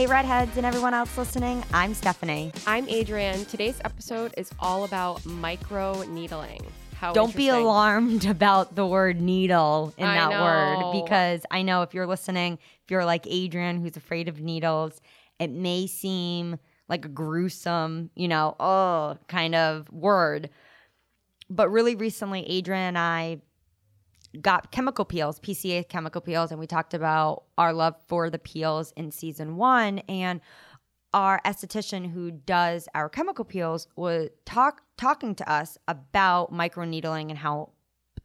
Hey, redheads and everyone else listening, I'm Stephanie. I'm Adrienne. Today's episode is all about micro needling. How Don't be alarmed about the word needle in I that know. word because I know if you're listening, if you're like Adrienne who's afraid of needles, it may seem like a gruesome, you know, oh, kind of word. But really recently, Adrienne and I got chemical peels, PCA chemical peels, and we talked about our love for the peels in season one. And our esthetician who does our chemical peels was talk talking to us about microneedling and how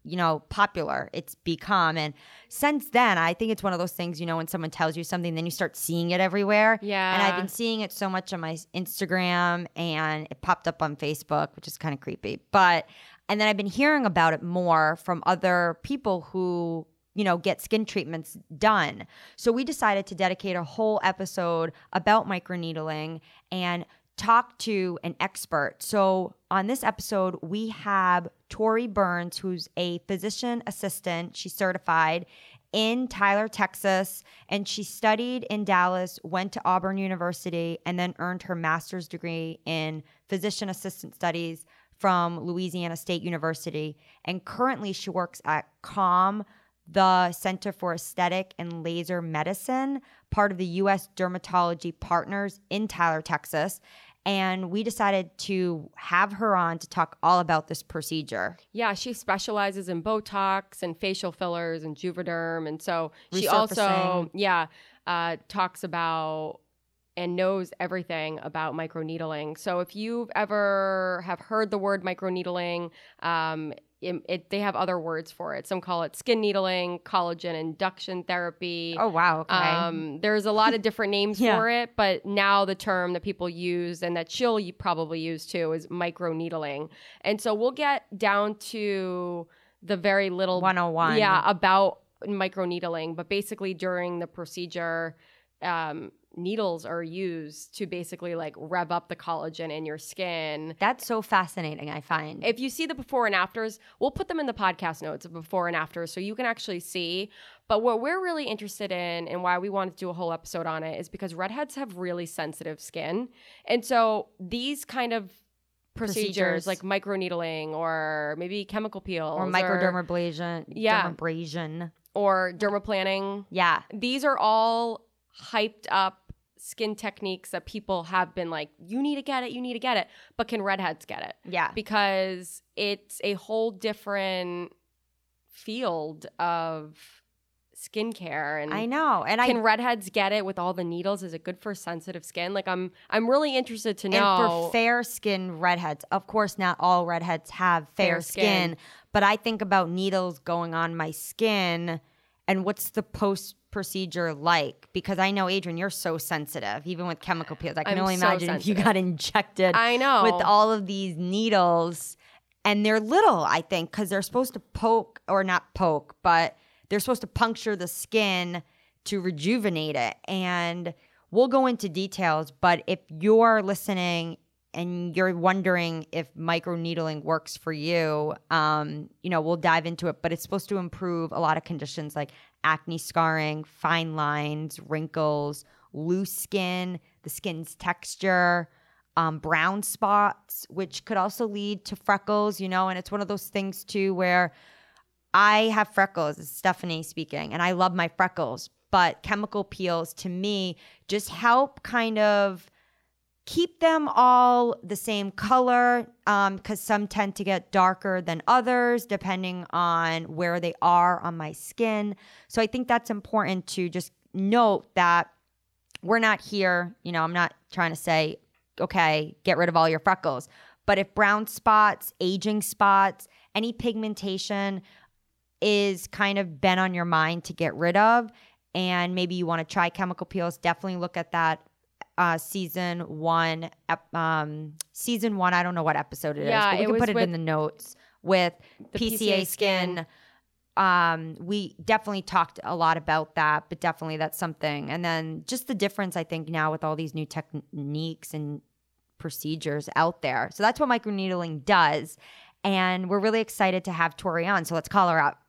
you know popular it's become and since then i think it's one of those things you know when someone tells you something then you start seeing it everywhere Yeah. and i've been seeing it so much on my instagram and it popped up on facebook which is kind of creepy but and then i've been hearing about it more from other people who you know, get skin treatments done. So we decided to dedicate a whole episode about microneedling and talk to an expert. So on this episode, we have Tori Burns, who's a physician assistant. She's certified in Tyler, Texas, and she studied in Dallas, went to Auburn University, and then earned her master's degree in physician assistant studies from Louisiana State University. And currently, she works at CALM, the Center for Aesthetic and Laser Medicine, part of the U.S. Dermatology Partners in Tyler, Texas. And we decided to have her on to talk all about this procedure. Yeah, she specializes in Botox and facial fillers and Juvederm, and so she also yeah uh, talks about and knows everything about microneedling. So if you've ever have heard the word microneedling, um, it, it, they have other words for it. Some call it skin needling, collagen induction therapy. Oh, wow. Okay. Um, there's a lot of different names Yeah. for it, but now the term that people use and that she'll probably use too is microneedling. And so we'll get down to the very little 101. Yeah, about microneedling, but basically during the procedure, um, needles are used to basically like rev up the collagen in your skin. That's so fascinating, I find. If you see the before and afters, we'll put them in the podcast notes of before and after so you can actually see. But what we're really interested in and why we wanted to do a whole episode on it is because redheads have really sensitive skin. And so these kind of procedures, Procedures. like microneedling or maybe chemical peels or microdermabrasion. Yeah. Dermabrasion. or dermaplaning, Yeah. these are all hyped up skin techniques that people have been like, you need to get it, you need to get it. But can redheads get it? Yeah. because it's a whole different field of skincare and I know. And I can redheads get it with all the needles is it good for sensitive skin like i'm i'm really interested to know And for fair skin redheads, of course, not all redheads have fair, Fair skin. skin. but I think about needles going on my skin and what's the post procedure like? Because I know, Adrienne, you're so sensitive, even with chemical peels. I can I'm only so imagine if you got injected i know with all of these needles. And they're little, I think, because they're supposed to poke or not poke, but they're supposed to puncture the skin to rejuvenate it. And we'll go into details, but if you're listening and you're wondering if microneedling works for you, um, you know, we'll dive into it. But it's supposed to improve a lot of conditions like acne scarring, fine lines, wrinkles, loose skin, the skin's texture, um, brown spots, which could also lead to freckles, you know, and it's one of those things too where I have freckles, Stephanie speaking, and I love my freckles, but chemical peels to me just help kind of keep them all the same color um, because some tend to get darker than others depending on where they are on my skin. So I think that's important to just note that we're not here, you know, I'm not trying to say, okay, get rid of all your freckles. But if brown spots, aging spots, any pigmentation is kind of been on your mind to get rid of, and maybe you want to try chemical peels, definitely look at that uh, season one. Um, season one, I don't know what episode it is, Yeah, but we it can put it in the notes with the PCA, PCA skin. skin. Um, we definitely talked a lot about that, but definitely that's something. And then just the difference, I think, now with all these new techniques and procedures out there. So that's what microneedling does. And we're really excited to have Tori on. So let's call her up.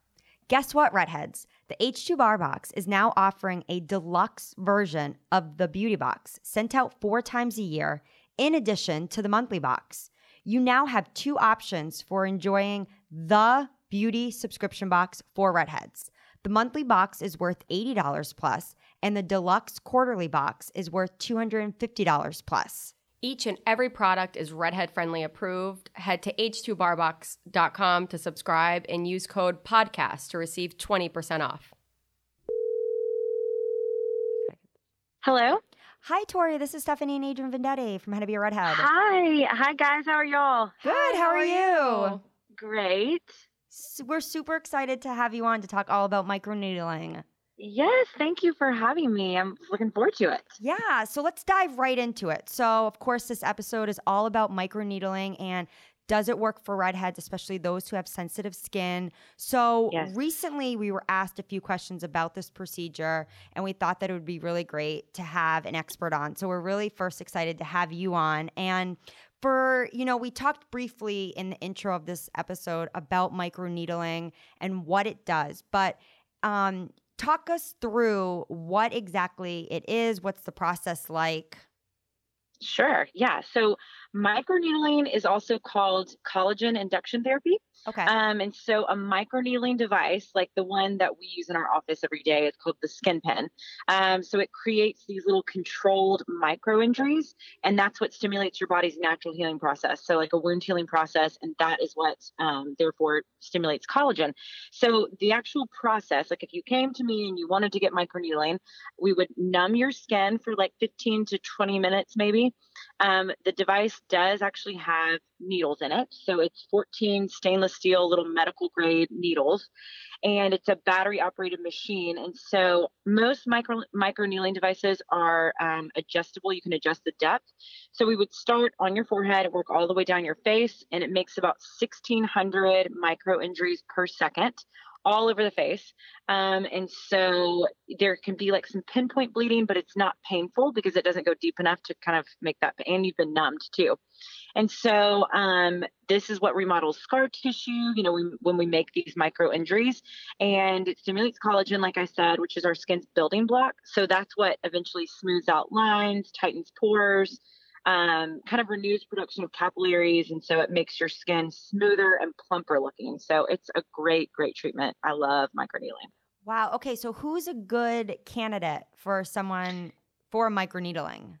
Guess what, redheads? The H2 Bar Box is now offering a deluxe version of the Beauty Box sent out four times a year, in addition to the monthly box. You now have two options for enjoying the beauty subscription box for redheads. The monthly box is worth $80 plus, and the deluxe quarterly box is worth $250 plus. Each and every product is redhead friendly approved. Head to h2barbox.com to subscribe and use code podcast to receive 20% off. Hello. Hi, Tori. This is Stephanie and Adrienne Vendetti from How to Be a Redhead. Hi. Hi, guys. How are y'all? Good. Hi, how, are, you? Great. S- We're super excited to have you on to talk all about microneedling. Yes. Thank you for having me. I'm looking forward to it. Yeah, so let's dive right into it. So, of course, this episode is all about microneedling and does it work for redheads, especially those who have sensitive skin? So, Yes. recently we were asked a few questions about this procedure, and we thought that it would be really great to have an expert on. So, we're really first excited to have you on. And for, you know, we talked briefly in the intro of this episode about microneedling and what it does, but um, talk us through what exactly it is, what's the process like. Sure. Yeah. So microneedling is also called collagen induction therapy. Okay. Um, and so a microneedling device, like the one that we use in our office every day, is called the skin pen. Um, so it creates these little controlled micro injuries, and that's what stimulates your body's natural healing process. So like a wound healing process, and that is what um, therefore stimulates collagen. So the actual process, like if you came to me and you wanted to get microneedling, we would numb your skin for like 15 to 20 minutes, maybe. Um, the device does actually have needles in it. So it's 14 stainless steel little medical grade needles. And it's a battery operated machine. And so most micro micro needling devices are um, adjustable. You can adjust the depth. So we would start on your forehead, and work all the way down your face, and it makes about 1,600 micro injuries per second all over the face. Um, and so there can be like some pinpoint bleeding, but it's not painful because it doesn't go deep enough to kind of make that, and you've been numbed too. And so um, this is what remodels scar tissue, you know, we, when we make these micro injuries. And it stimulates collagen, like I said, which is our skin's building block. So that's what eventually smooths out lines, tightens pores, um, kind of renews production of capillaries. And so it makes your skin smoother and plumper looking. So it's a great, great treatment. I love microneedling. wow. Okay. So, who's a good candidate for someone for microneedling?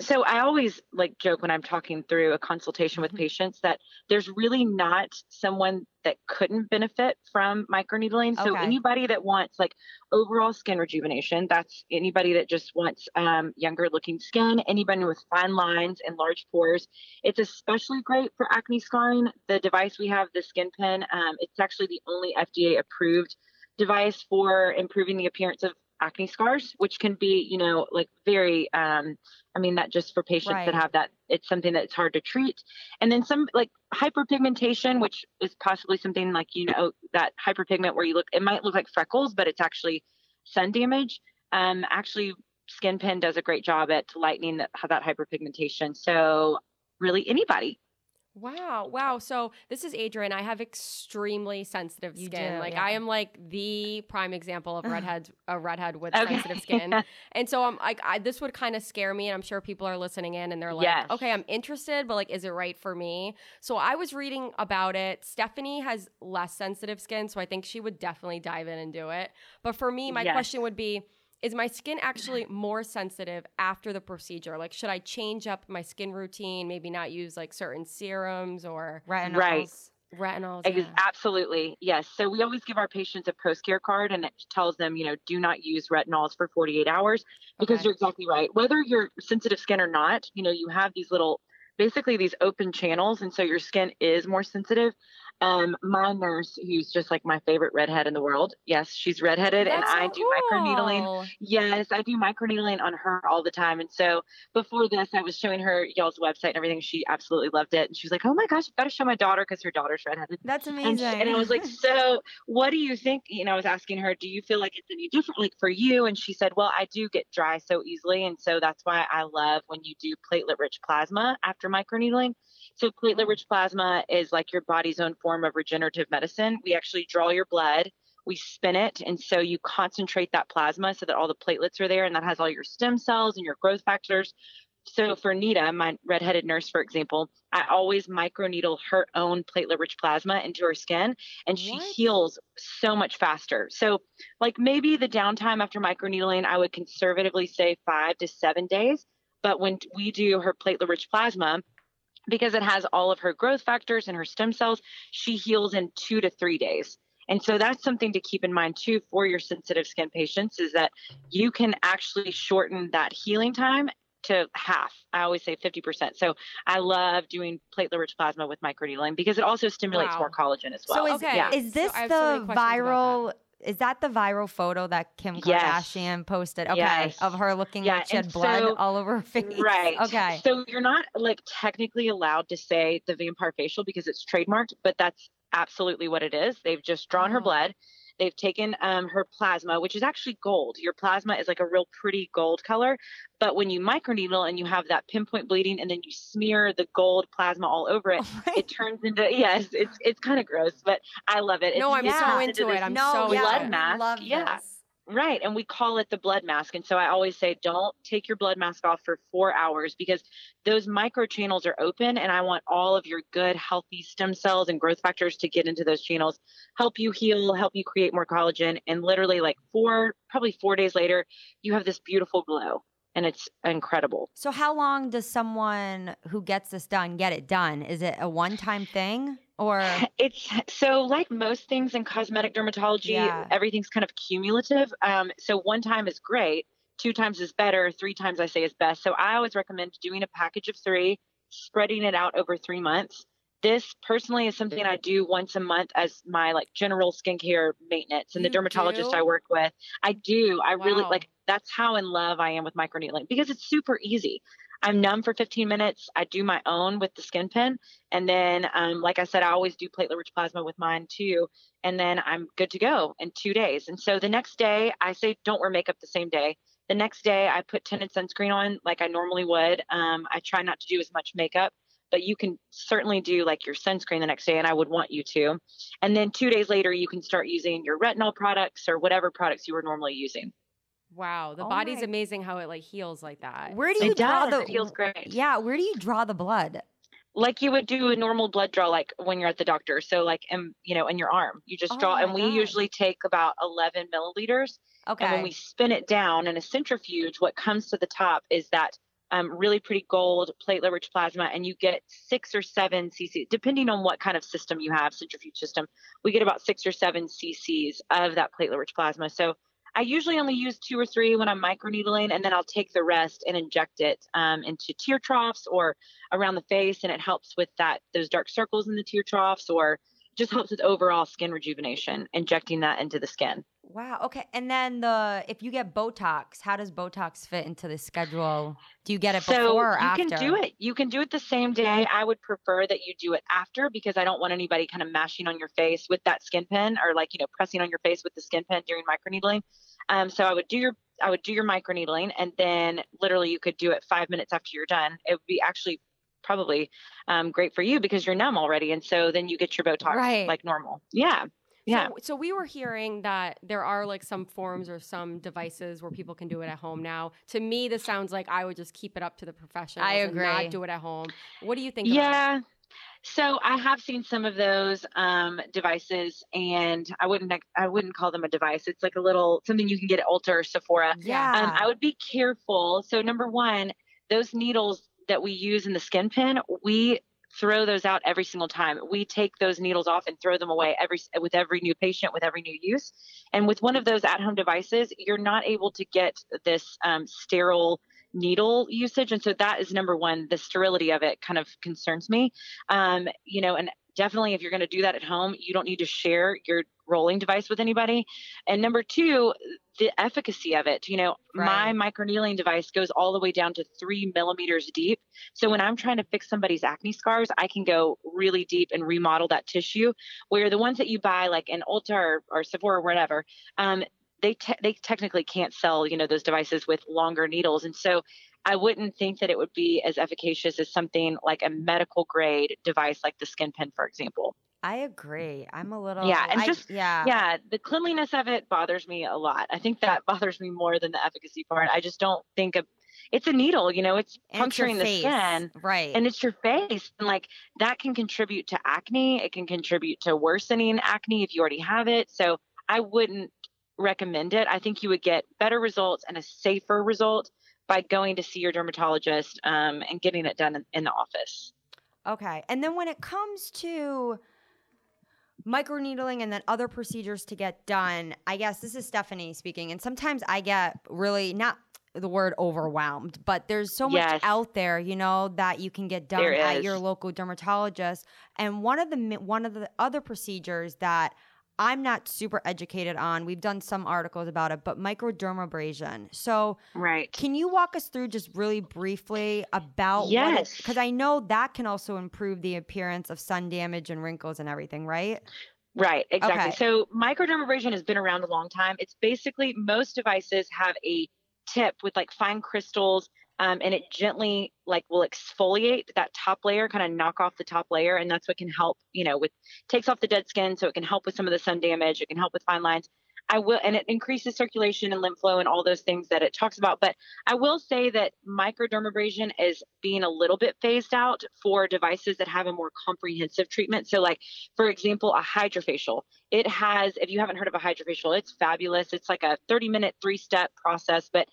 So I always like joke when I'm talking through a consultation with Mhm. patients that there's really not someone that couldn't benefit from microneedling. So Okay. anybody that wants like overall skin rejuvenation, that's anybody that just wants um, younger looking skin, anybody with fine lines and large pores. It's especially great for acne scarring. The device we have, the skin pen, um, it's actually the only FDA approved device for improving the appearance of acne scars, which can be, you know, like very, um, I mean, that just for patients Right. that have that, it's something that's hard to treat. And then some like hyperpigmentation, which is possibly something like, you know, that hyperpigment where you look, it might look like freckles, but it's actually sun damage. Um, actually, Skin Pen does a great job at lightening that, that hyperpigmentation. So, really, anybody. Wow, wow. So this is Adrienne. I have extremely sensitive skin. do, like yeah. I am like the prime example of redheads, a redhead with Okay. sensitive skin. And so I'm like, I, this would kind of scare me, and I'm sure people are listening in, and they're like, Yes. okay, I'm interested, but like, is it right for me? So I was reading about it. Stephanie has less sensitive skin, so I think she would definitely dive in and do it. But for me, my Yes. question would be. Is my skin actually more sensitive after the procedure? Like, should I change up my skin routine? Maybe not use like certain serums or Retinols. Right. retinols? Yeah. Absolutely. Yes. So we always give our patients a post care card and it tells them, you know, do not use retinols for 48 hours because Okay. you're exactly right. Whether you're sensitive skin or not, you know, you have these little, basically these open channels. And so your skin is more sensitive. Um, my nurse, who's just like my favorite redhead in the world. Yes, she's redheaded and That's I so do microneedling. Yes, I do microneedling on her all the time. And so before this, I was showing her y'all's website and everything. She absolutely loved it. And she was like, oh my gosh, I've got to show my daughter because her daughter's redheaded. That's And, amazing. she, and I was like, so what do you think? You know, I was asking her, do you feel like it's any different like for you? And she said, well, I do get dry so easily. And so that's why I love when you do platelet rich plasma after microneedling. So platelet rich plasma is like your body's own form of regenerative medicine. We actually draw your blood. we spin it. And so you concentrate that plasma so that all the platelets are there and that has all your stem cells and your growth factors. So for Nita, my redheaded nurse, for example, I always microneedle her own platelet rich plasma into her skin and she What? heals so much faster. So like maybe the downtime after microneedling, I would conservatively say five to seven days. But when we do her platelet rich plasma, because it has all of her growth factors and her stem cells, she heals in two to three days. And so that's something to keep in mind too for your sensitive skin patients is that you can actually shorten that healing time to half. I always say 50%. So I love doing platelet rich plasma with microneedling because it also stimulates Wow. more collagen as well. So is, Okay. yeah. is this so the questions about viral? Is that the viral photo that Kim Yes. Kardashian posted? Okay, Yes. of her looking Yeah, like she had and blood so- all over her face. Right. Okay. So you're not like technically allowed to say the vampire facial because it's trademarked, but that's absolutely what it is. They've just drawn her Oh. blood. They've taken um, her plasma, which is actually gold. Your plasma is like a real pretty gold color. But when you microneedle and you have that pinpoint bleeding and then you smear the gold plasma all over it, it turns into yes, it's it's kind of gross, but I love it. No, It's I'm just so turns into it. I'm no, so yeah, blood into we it. mask, Love yeah. this. Right. And we call it the blood mask. And so I always say, don't take your blood mask off for four hours because those microchannels are open. And I want all of your good, healthy stem cells and growth factors to get into those channels, help you heal, help you create more collagen. And literally, like four, probably four days later, you have this beautiful glow. And it's incredible. So how long does someone who gets this done get it done? Is it a one-time thing or It's so like most things in cosmetic dermatology, Yeah. everything's kind of cumulative. Um, so one time is great, two times is better, three times I say is best. So I always recommend doing a package of three, spreading it out over three months. This personally is something I do once a month as my like general skincare maintenance. And the dermatologist do? I work with, I do. I really like that's how in love I am with microneedling because it's super easy. I'm numb for 15 minutes. I do my own with the skin pen. And then, um, like I said, I always do platelet rich plasma with mine too. And then I'm good to go in two days. And so the next day, I say don't wear makeup the same day. The next day, I put tinted sunscreen on like I normally would. Um, I try not to do as much makeup, but you can certainly do like your sunscreen the next day, and I would want you to. And then two days later, you can start using your retinol products or whatever products you were normally using. Wow, the Oh body's my- amazing how it like heals like that. where do you It draw does. the It feels great. Yeah, where do you draw the blood? like you would do a normal blood draw like when you're at the doctor so like in you know in your arm you just Oh draw and we God. usually take about 11 milliliters Okay. and when we spin it down in a centrifuge what comes to the top is that um, really pretty gold platelet rich plasma and you get six or seven cc depending on what kind of system you have centrifuge system we get about six or seven cc's of that platelet rich plasma so I usually only use two or three when I'm microneedling, and then I'll take the rest and inject it um, into tear troughs or around the face, and it helps with that those dark circles in the tear troughs, or just helps with overall skin rejuvenation. Injecting that into the skin. wow. Okay. And then the if you get Botox, how does Botox fit into the schedule? Do you get it so before or after? you can do it. You can do it the same day. I would prefer that you do it after because I don't want anybody kind of mashing on your face with that skin pen or like you know pressing on your face with the skin pen during microneedling. Um, so I would do your I would do your microneedling and then literally you could do it five minutes after you're done. It would be actually probably um, great for you because you're numb already, and so then you get your Botox Right. like normal. Yeah, yeah. So, so we were hearing that there are like some forms or some devices where people can do it at home now. To me, this sounds like I would just keep it up to the professionals I and agree. not do it at home. What do you think? Yeah. So I have seen some of those um, devices, and I wouldn't I wouldn't call them a device. It's like a little something you can get at Ulta or Sephora. Yeah. Um, I would be careful. So number one, those needles that we use in the skin pen, we throw those out every single time. We take those needles off and throw them away every with every new patient, with every new use. And with one of those at-home devices, you're not able to get this um, sterile needle usage and so that is number one the sterility of it kind of concerns me um you know and definitely if you're going to do that at home you don't need to share your rolling device with anybody. And number two the efficacy of it. You know Right. my microneedling device goes all the way down to three millimeters deep. So when i'm trying to fix somebody's acne scars i can go really deep and remodel that tissue where the ones that you buy like in ulta or, or sephora or whatever um, they te- they technically can't sell you know those devices with longer needles. And so i wouldn't think that it would be as efficacious as something like a medical grade device like the skin pen for example I agree. I'm a little Yeah, and I- just- yeah. yeah, the cleanliness of it bothers me a lot. I think that bothers me more than the efficacy part. I just don't think of it's a needle, you know, it's And it's puncturing the skin Right. and it's your face and like that can contribute to acne. It can contribute to worsening acne if you already have it. So I wouldn't recommend it. I think you would get better results and a safer result by going to see your dermatologist um, and getting it done in, in the office. Okay. And then when it comes to microneedling and then other procedures to get done, I guess this is Stephanie speaking. And sometimes I get really not the word overwhelmed, but there's so much Yes. out there, you know, that you can get done at your local dermatologist. And one of the one of the other procedures that I'm not super educated on, we've done some articles about it, but microdermabrasion. So Right. can you walk us through just really briefly about what Yes. Because I know that can also improve the appearance of sun damage and wrinkles and everything, right? Right, exactly. Okay. So microdermabrasion has been around a long time. It's basically most devices have a tip with like fine crystals, um, and it gently like will exfoliate that top layer, kind of knock off the top layer, and that's what can help. You know, with takes off the dead skin, so it can help with some of the sun damage. It can help with fine lines. I will, and it increases circulation and lymph flow and all those things that it talks about. But I will say that microdermabrasion is being a little bit phased out for devices that have a more comprehensive treatment. So, like for example, a hydrofacial. It has, if you haven't heard of a hydrofacial, it's fabulous. It's like a 30 minute, three step process, but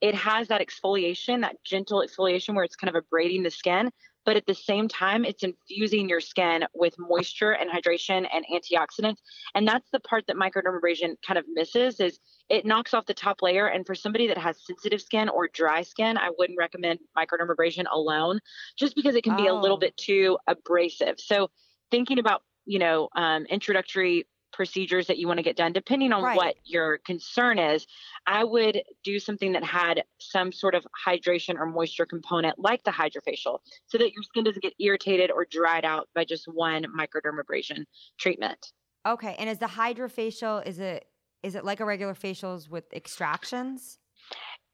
it has that exfoliation, that gentle exfoliation where it's kind of abrading the skin. But at the same time, it's infusing your skin with moisture and hydration and antioxidants. And that's the part that microdermabrasion kind of misses is it knocks off the top layer. And for somebody that has sensitive skin or dry skin, I wouldn't recommend microdermabrasion alone just because it can be a little Oh. bit too abrasive. So thinking about, you know, um, introductory procedures that you want to get done, depending on Right. what your concern is, I would do something that had some sort of hydration or moisture component like the hydrofacial so that your skin doesn't get irritated or dried out by just one microdermabrasion treatment. Okay. And is the hydrofacial is it is it like a regular facials with extractions?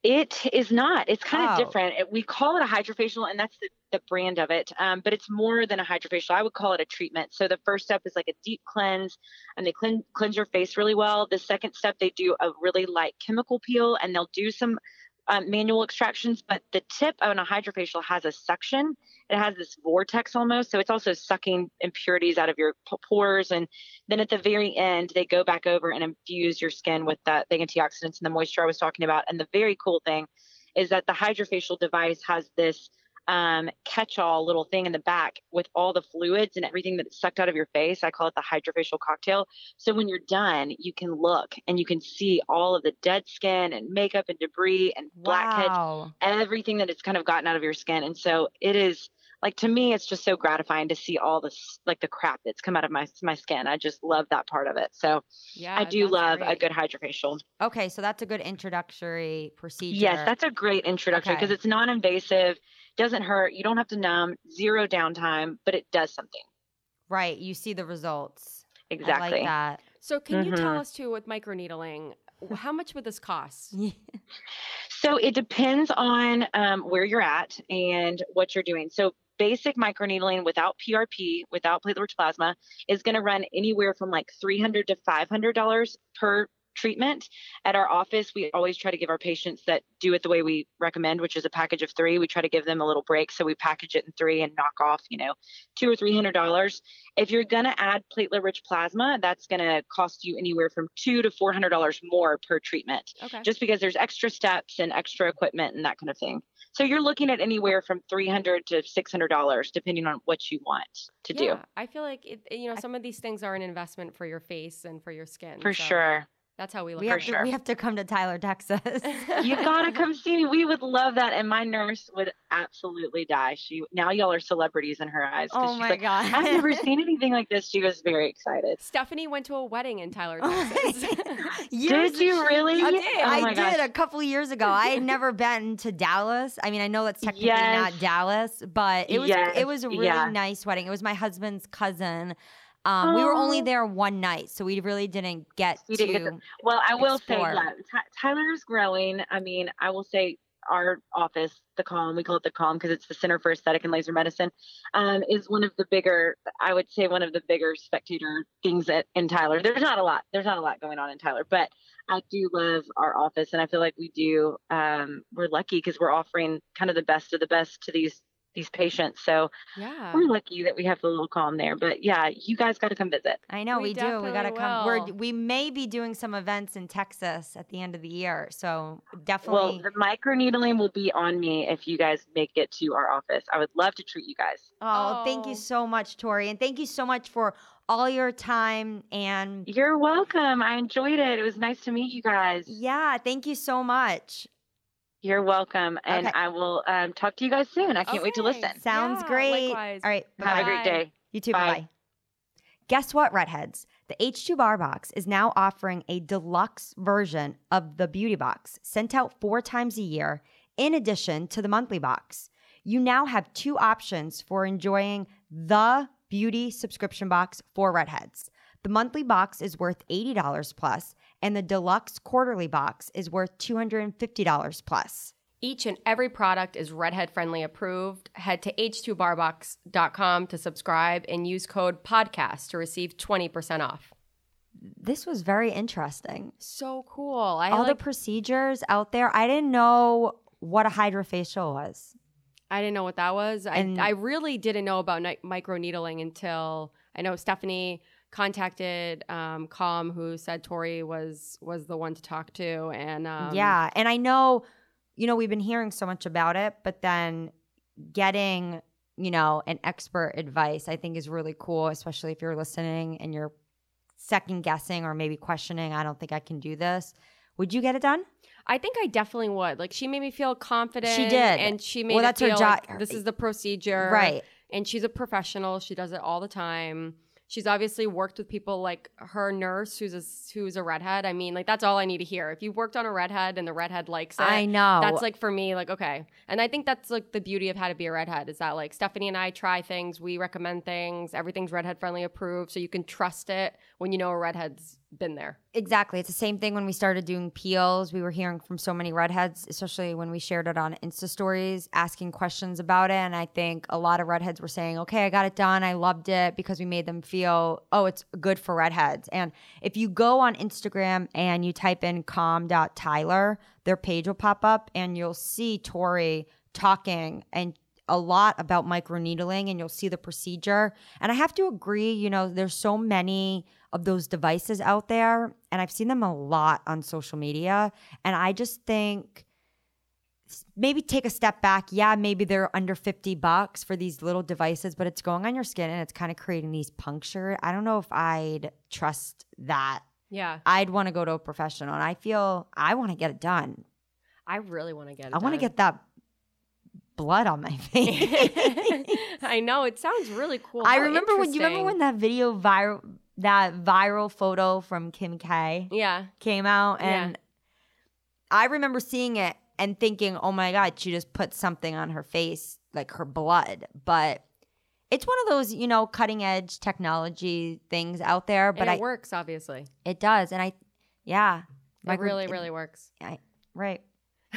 It is not. It's kind of Oh. different. It- we call it a hydrofacial, and that's the, the brand of it. Um, but it's more than a hydrofacial. I would call it a treatment. So the first step is like a deep cleanse, and they clean, cleanse your face really well. The second step, they do a really light chemical peel, and they'll do some um, manual extractions. But the tip on a hydrofacial has a suction. It has this vortex almost, so it's also sucking impurities out of your pores. And then at the very end, they go back over and infuse your skin with that the antioxidants and the moisture I was talking about. And the very cool thing is that the hydrofacial device has this um, catch-all little thing in the back with all the fluids and everything that's sucked out of your face. I call it the hydrofacial cocktail. So when you're done, you can look and you can see all of the dead skin and makeup and debris and blackheads Wow. everything that it's kind of gotten out of your skin. And so it is like to me, it's just so gratifying to see all this like the crap that's come out of my my skin. I just love that part of it. So Yeah, I do that's love a good hydrofacial. Okay, so that's a good introductory procedure. Yes, that's a great introductory because Okay. it's non-invasive, doesn't hurt, you don't have to numb, zero downtime, but it does something. right. You see the results. Exactly. I like that. So can you tell Mhm. us too with microneedling, w- how much would this cost? So it depends on um, where you're at and what you're doing. So basic microneedling without PRP, without platelet-rich plasma, is going to run anywhere from like 300 to 500 dollars per treatment. At our office, we always try to give our patients that do it the way we recommend, which is a package of three. We try to give them a little break, so we package it in three and knock off, you know, two or three hundred dollars. If you're going to add platelet-rich plasma, that's going to cost you anywhere from two to four hundred dollars more per treatment Okay. just because there's extra steps and extra equipment and that kind of thing. So you're looking at anywhere from 300 to $600 depending on what you want to do. yeah, I feel like it, you know some of these things are an investment for your face and for your skin. For so sure. That's how we look We at have to sure. we have to come to Tyler, Texas. You gotta come see me. We would love that. And my nurse would absolutely die. She now y'all are celebrities in her eyes. oh she's my like, god. I've never seen anything like this. She was very excited. Stephanie went to a wedding in Tyler, Texas. Did you really? I oh did. Oh I did a couple of years ago. I had never been to Dallas. I mean, I know that's technically Yes. not Dallas, but it was Yes, it was a really yeah. nice wedding. It was my husband's cousin. Um, we were only there one night, so we really didn't get to. didn't get Well, I will explore. say, yeah, Ty- Tyler's growing. I mean, I will say our office, the Calm, we call it the Calm because it's the Center for Aesthetic and Laser Medicine, um, is one of the bigger, I would say, one of the bigger spectator things at in Tyler. There's not a lot. There's not a lot going on in Tyler, but I do love our office, and I feel like we do. Um, we're lucky because we're offering kind of the best of the best to these these patients. So Yeah. we're lucky that we have the little calm there. But yeah, you guys got to come visit. I know We we, do. We gotta come. We're we may be doing some events in Texas at the end of the year, so definitely. Well, definitely. the microneedling will be on me if you guys make it to our office. I would love to treat you guys. oh, thank Oh. you so much, Tori, and thank you so much for all your time and You're welcome. I enjoyed it. It was nice to meet you guys. yeah, thank you so much. You're welcome. And Okay. I will um, talk to you guys soon. I can't wait to listen. Sounds Yeah, great. likewise. All right, Have a great day. You too. Bye. Bye. Guess what, redheads? The H2 Bar Box is now offering a deluxe version of the Beauty Box sent out four times a year, in addition to the monthly box. You now have two options for enjoying the beauty subscription box for redheads. The monthly box is worth $80 plus, and the deluxe quarterly box is worth $250 plus. Each and every product is redhead friendly approved. Head to h2barbox.com to subscribe and use code podcast to receive 20% off. This was very interesting. So cool. I All like, the procedures out there, I didn't know what a hydrofacial was. I didn't know what that was. I, And- I really didn't know about ni- microneedling until I know Stephanie contacted um, Calm, who said Tori was was the one to talk to, and um, yeah. And I know, you know, we've been hearing so much about it, but then getting, you know, an expert advice, I think is really cool, especially if you're listening and you're second guessing or maybe questioning, I don't think I can do this. Would you get it done? I think I definitely would. Like she made me feel confident. She did. and she made Well, that's her job- like this is the procedure, Right. And she's a professional. She does it all the time. She's obviously worked with people like her nurse, who's a who's a redhead. I mean, like that's all I need to hear. If you've worked on a redhead and the redhead likes it, I know. that's like for me, like okay. And I think that's like the beauty of how to be a redhead is that like Stephanie and I try things, we recommend things, everything's redhead friendly approved, so you can trust it when you know a redhead's been there. Exactly. It's the same thing when we started doing peels. We were hearing from so many redheads, especially when we shared it on Insta stories, asking questions about it. And I think a lot of redheads were saying, okay, I got it done. I loved it because we made them feel, oh, it's good for redheads. And if you go on Instagram and you type in calm.tyler, their page will pop up and you'll see Tori talking and a lot about microneedling and you'll see the procedure. And I have to agree, you know, there's so many of those devices out there and I've seen them a lot on social media and I just think maybe take a step back. Yeah, maybe they're under 50 bucks for these little devices, but it's going on your skin and it's kind of creating these puncture. I don't know if I'd trust that. Yeah, I'd want to go to a professional and I feel I want to get it done. I really want to get it. I want to get that blood on my face. I know it sounds really cool. I How remember when you remember when that video viral that viral photo from Kim K yeah came out Yeah. and I remember seeing it and thinking, "Oh my god, she just put something on her face like her blood." But it's one of those, you know, cutting edge technology things out there, but and it I works obviously. it does and I yeah. It Micro- really really works. I, right.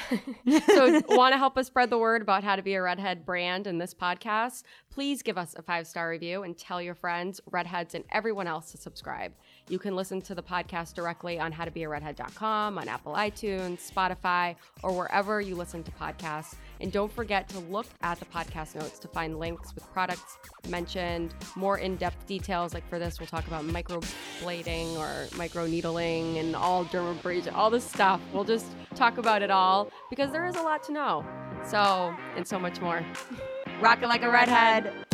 so want to help us spread the word about how to be a redhead brand in this podcast? Please give us a five star review and tell your friends redheads and everyone else to subscribe you can listen to the podcast directly on howtobearedhead.com on apple itunes spotify or wherever you listen to podcasts. And don't forget to look at the podcast notes to find links with products mentioned more in-depth details like for this we'll talk about microblading or microneedling and all dermabrasion all this stuff. We'll just talk about it all because there is a lot to know. So and so much more. Rocking like a redhead.